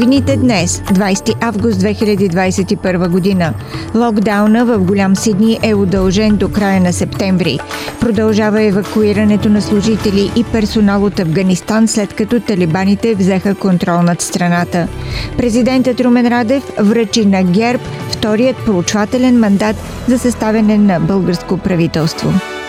Новините днес, 20 август 2021 година. Локдауна в голям Сидни е удължен до края на септември. Продължава евакуирането на служители и персонал от Афганистан, след като талибаните взеха контрол над страната. Президентът Румен Радев връчи на ГЕРБ вторият проучвателен мандат за съставяне на българско правителство.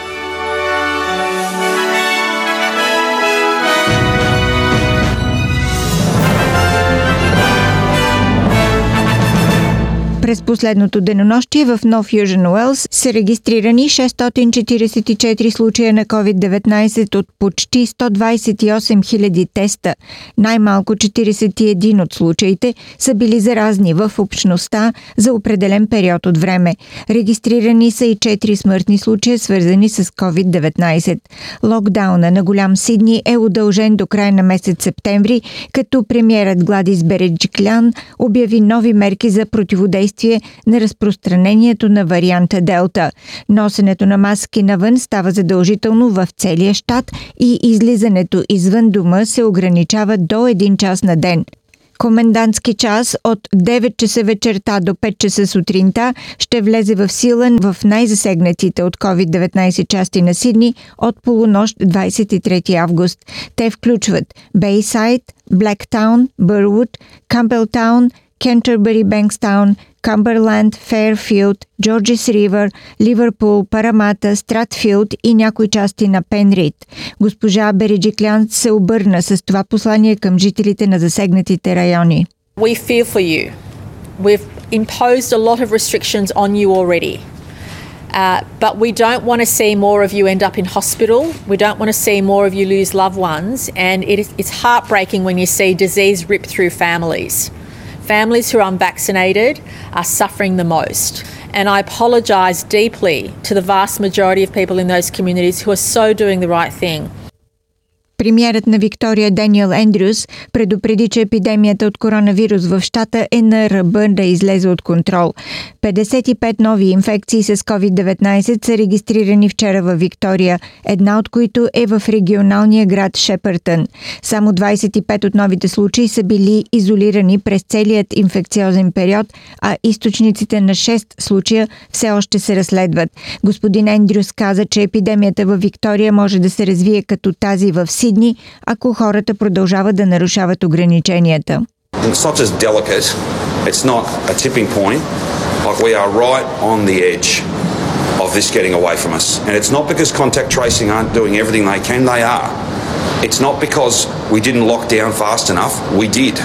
През последното денонощие в Нов Южен Уелс са регистрирани 644 случая на COVID-19 от почти 128 000 теста. Най-малко 41 от случаите са били заразни в общността за определен период от време. Регистрирани са и 4 смъртни случая, свързани с COVID-19. Локдауна на голям Сидни е удължен до края на месец септември, като премиерът Гладис Береджиклян обяви нови мерки за противодействие въздействие на разпространението на варианта Делта. Носенето на маски навън става задължително в целия щат и излизането извън дома се ограничава до 1 час на ден. Комендантски час от 9 часа вечерта до 5 часа сутринта ще влезе в сила в най-засегнатите от COVID-19 части на Сидни от полунощ 23 август. Те включват Бейсайд, Блектаун, Бървуд, Кампелтаун, Кентербери Бенкстаун, Камберланд, Фейрфилд, Джорджис Ривър, Ливърпул, Парамата, Стратфилд и някои части на Пенрид. Госпожа Бериджиклян се обърна с това послание към жителите на засегнатите райони. We fear for you. We've imposed a lot of restrictions on you already. Uh, but we don't want to see more of you end up in hospital. We don't want to see more of you lose loved ones. And it is, it's heartbreaking when you see disease rip through families. families who are unvaccinated are suffering the most. And I apologise deeply to the vast majority of people in those communities who are so doing the right thing. Премьерът на Виктория Даниел Ендрюс предупреди, че епидемията от коронавирус в щата е на ръба да излезе от контрол. 55 нови инфекции с COVID-19 са регистрирани вчера във Виктория, една от които е в регионалния град Шепъртън. Само 25 от новите случаи са били изолирани през целият инфекциозен период, а източниците на 6 случая все още се разследват. Господин Ендрюс каза, че епидемията във Виктория може да се развие като тази в Сидни дни, ако хората продължават да нарушават ограниченията. It's not just delicate, it's not a tipping point, like we are right on the edge of this getting away from us. And it's not because contact tracing aren't doing everything they can, they are. It's not because we didn't lock down fast enough, we did.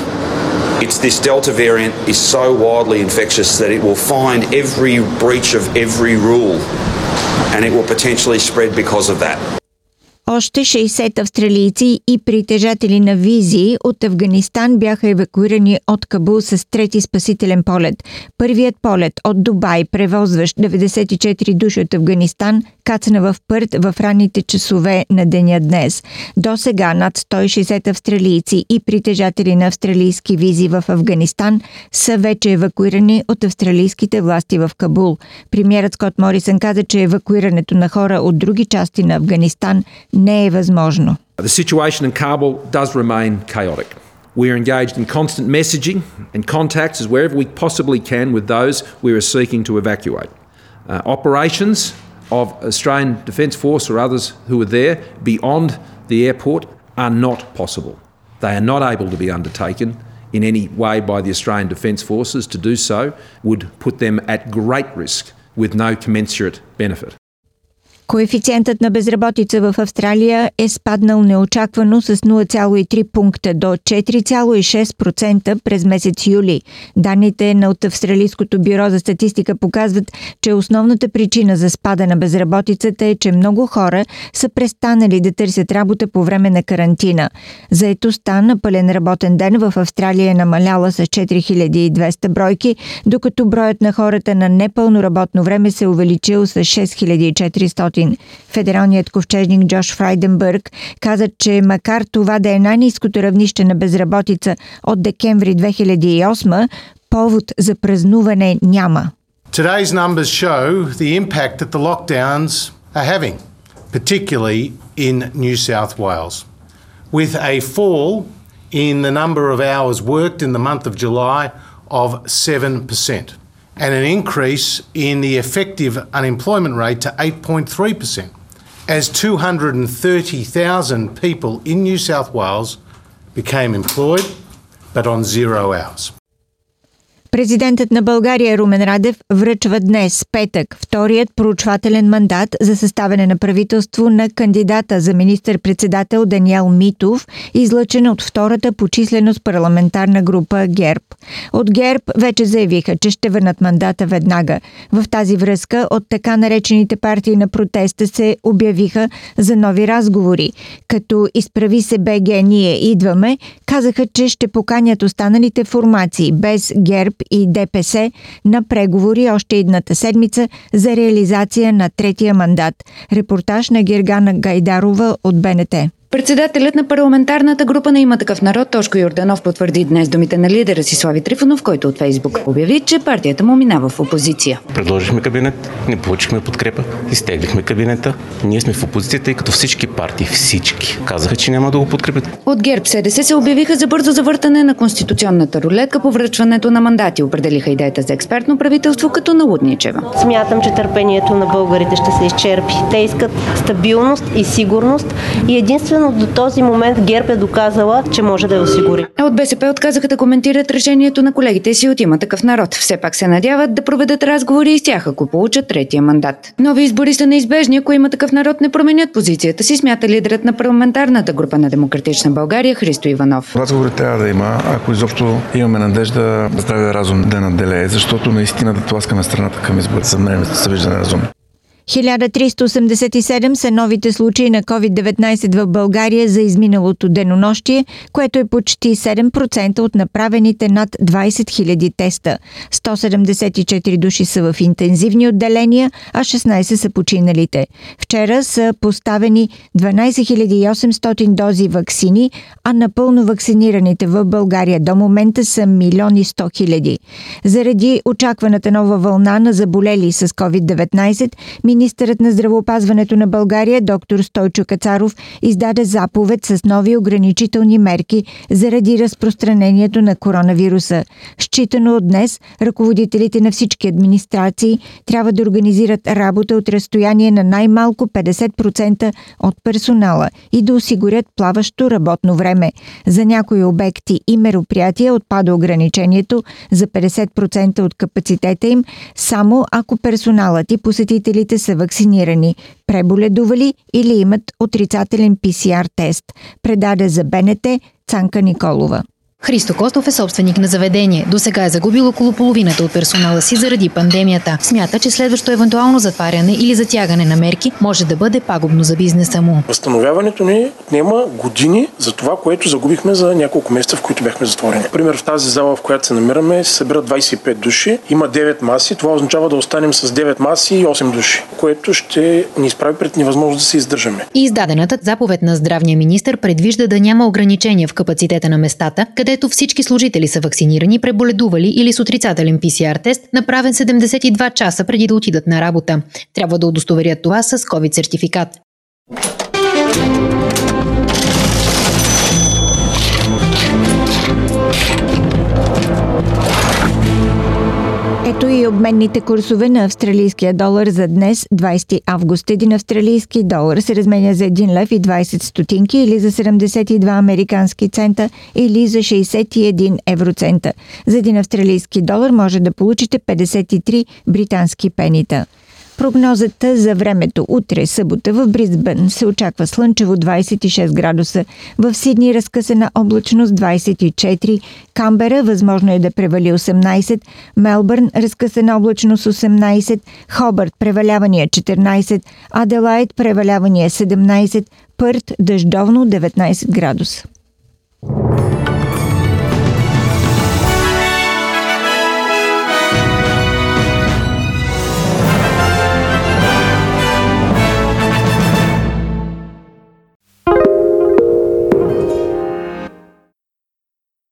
It's this Delta variant is so wildly infectious that it will find every breach of every rule and it will potentially spread because of that. Още 60 австралийци и притежатели на визи от Афганистан бяха евакуирани от Кабул с трети спасителен полет. Първият полет от Дубай, превозващ 94 души от Афганистан, кацна в Пърт в ранните часове на деня днес. До сега над 160 австралийци и притежатели на австралийски визи в Афганистан са вече евакуирани от австралийските власти в Кабул. Премьерът Скот Морисън каза, че евакуирането на хора от други части на Афганистан не е възможно. The situation in Kabul does remain chaotic. We are engaged in constant messaging and contacts as wherever we possibly can with those we are seeking to evacuate. Uh, operations of Australian Defence Force or others who are there beyond the airport are not possible. They are not able to be undertaken in any way by the Australian Defence Forces. To do so would put them at great risk with no commensurate benefit. Коефициентът на безработица в Австралия е спаднал неочаквано с 0,3 пункта до 4,6% през месец юли. Данните на от Австралийското бюро за статистика показват, че основната причина за спада на безработицата е, че много хора са престанали да търсят работа по време на карантина. Заетостта на пълен работен ден в Австралия е намаляла с 4200 бройки, докато броят на хората на непълно работно време се увеличил с 6400 500. Федералният ковчежник Джош Фрайденбърг каза, че макар това да е най-низкото равнище на безработица от декември 2008, повод за празнуване няма. Today's numbers show the impact that the lockdowns are having, particularly in New South Wales, with a fall in the number of hours worked in the month of July of 7%, and an increase in the effective unemployment rate to 8.3%, as 230,000 people in New South Wales became employed but on zero hours. Президентът на България Румен Радев връчва днес, петък, вторият проучвателен мандат за съставяне на правителство на кандидата за министър-председател Даниел Митов, излъчен от втората по численост парламентарна група ГЕРБ. От ГЕРБ вече заявиха, че ще върнат мандата веднага. В тази връзка от така наречените партии на протеста се обявиха за нови разговори. Като изправи се БГ Ние идваме, казаха, че ще поканят останалите формации без ГЕРБ и ДПС на преговори още едната седмица за реализация на третия мандат. Репортаж на Гергана Гайдарова от БНТ. Председателят на парламентарната група на има такъв народ Тошко Йорданов потвърди днес думите на лидера си Слави Трифонов, който от Фейсбук обяви, че партията му минава в опозиция. Предложихме кабинет, не получихме подкрепа, изтеглихме кабинета. Ние сме в опозицията, тъй като всички партии, всички, казаха, че няма да го подкрепят. От ГЕРБ СДС се обявиха за бързо завъртане на конституционната рулетка по връчването на мандати. Определиха идеята за експертно правителство като налудничева. Смятам, че търпението на българите ще се изчерпи. Те искат стабилност и сигурност и единствено Единствено до този момент ГЕРБ е доказала, че може да я осигури. А от БСП отказаха да коментират решението на колегите си от има такъв народ. Все пак се надяват да проведат разговори с тях, ако получат третия мандат. Нови избори са неизбежни, ако има такъв народ не променят позицията си, смята лидерът на парламентарната група на Демократична България Христо Иванов. Разговори трябва да има, ако изобщо имаме надежда здравия разум да наделее, защото наистина да тласкаме страната към избори. За мен се вижда неразумно. 1387 са новите случаи на COVID-19 в България за изминалото денонощие, което е почти 7% от направените над 20 000 теста. 174 души са в интензивни отделения, а 16 са починалите. Вчера са поставени 12 800 дози вакцини, а напълно вакцинираните в България до момента са милиони 100 хиляди. Заради очакваната нова вълна на заболели с COVID-19, Министърът на здравеопазването на България, доктор Стойчо Кацаров, издаде заповед с нови ограничителни мерки заради разпространението на коронавируса. Считано от днес, ръководителите на всички администрации трябва да организират работа от разстояние на най-малко 50% от персонала и да осигурят плаващо работно време. За някои обекти и мероприятия отпада ограничението за 50% от капацитета им, само ако персоналът и посетителите са вакцинирани, преболедували или имат отрицателен ПСР тест, предаде за БНТ Цанка Николова. Христо Костов е собственик на заведение. До сега е загубил около половината от персонала си заради пандемията. Смята, че следващо евентуално затваряне или затягане на мерки може да бъде пагубно за бизнеса му. Възстановяването ни отнема години за това, което загубихме за няколко месеца, в които бяхме затворени. Пример в тази зала, в която се намираме, се събират 25 души, има 9 маси. Това означава да останем с 9 маси и 8 души, което ще ни изправи пред невъзможност да се издържаме. И издадената заповед на здравния министр предвижда да няма ограничения в капацитета на местата, където всички служители са вакцинирани, преболедували или с отрицателен PCR тест, направен 72 часа преди да отидат на работа. Трябва да удостоверят това с COVID сертификат. Ето и обменните курсове на австралийския долар за днес, 20 август. Един австралийски долар се разменя за 1 лев и 20 стотинки или за 72 американски цента или за 61 евроцента. За един австралийски долар може да получите 53 британски пенита. Прогнозата за времето утре, събота в Бризбън се очаква слънчево 26 градуса, в Сидни разкъсана облачност 24, Камбера възможно е да превали 18, Мелбърн разкъсана облачност 18, Хобърт превалявания 14, Аделайт превалявания 17, Пърт дъждовно 19 градуса.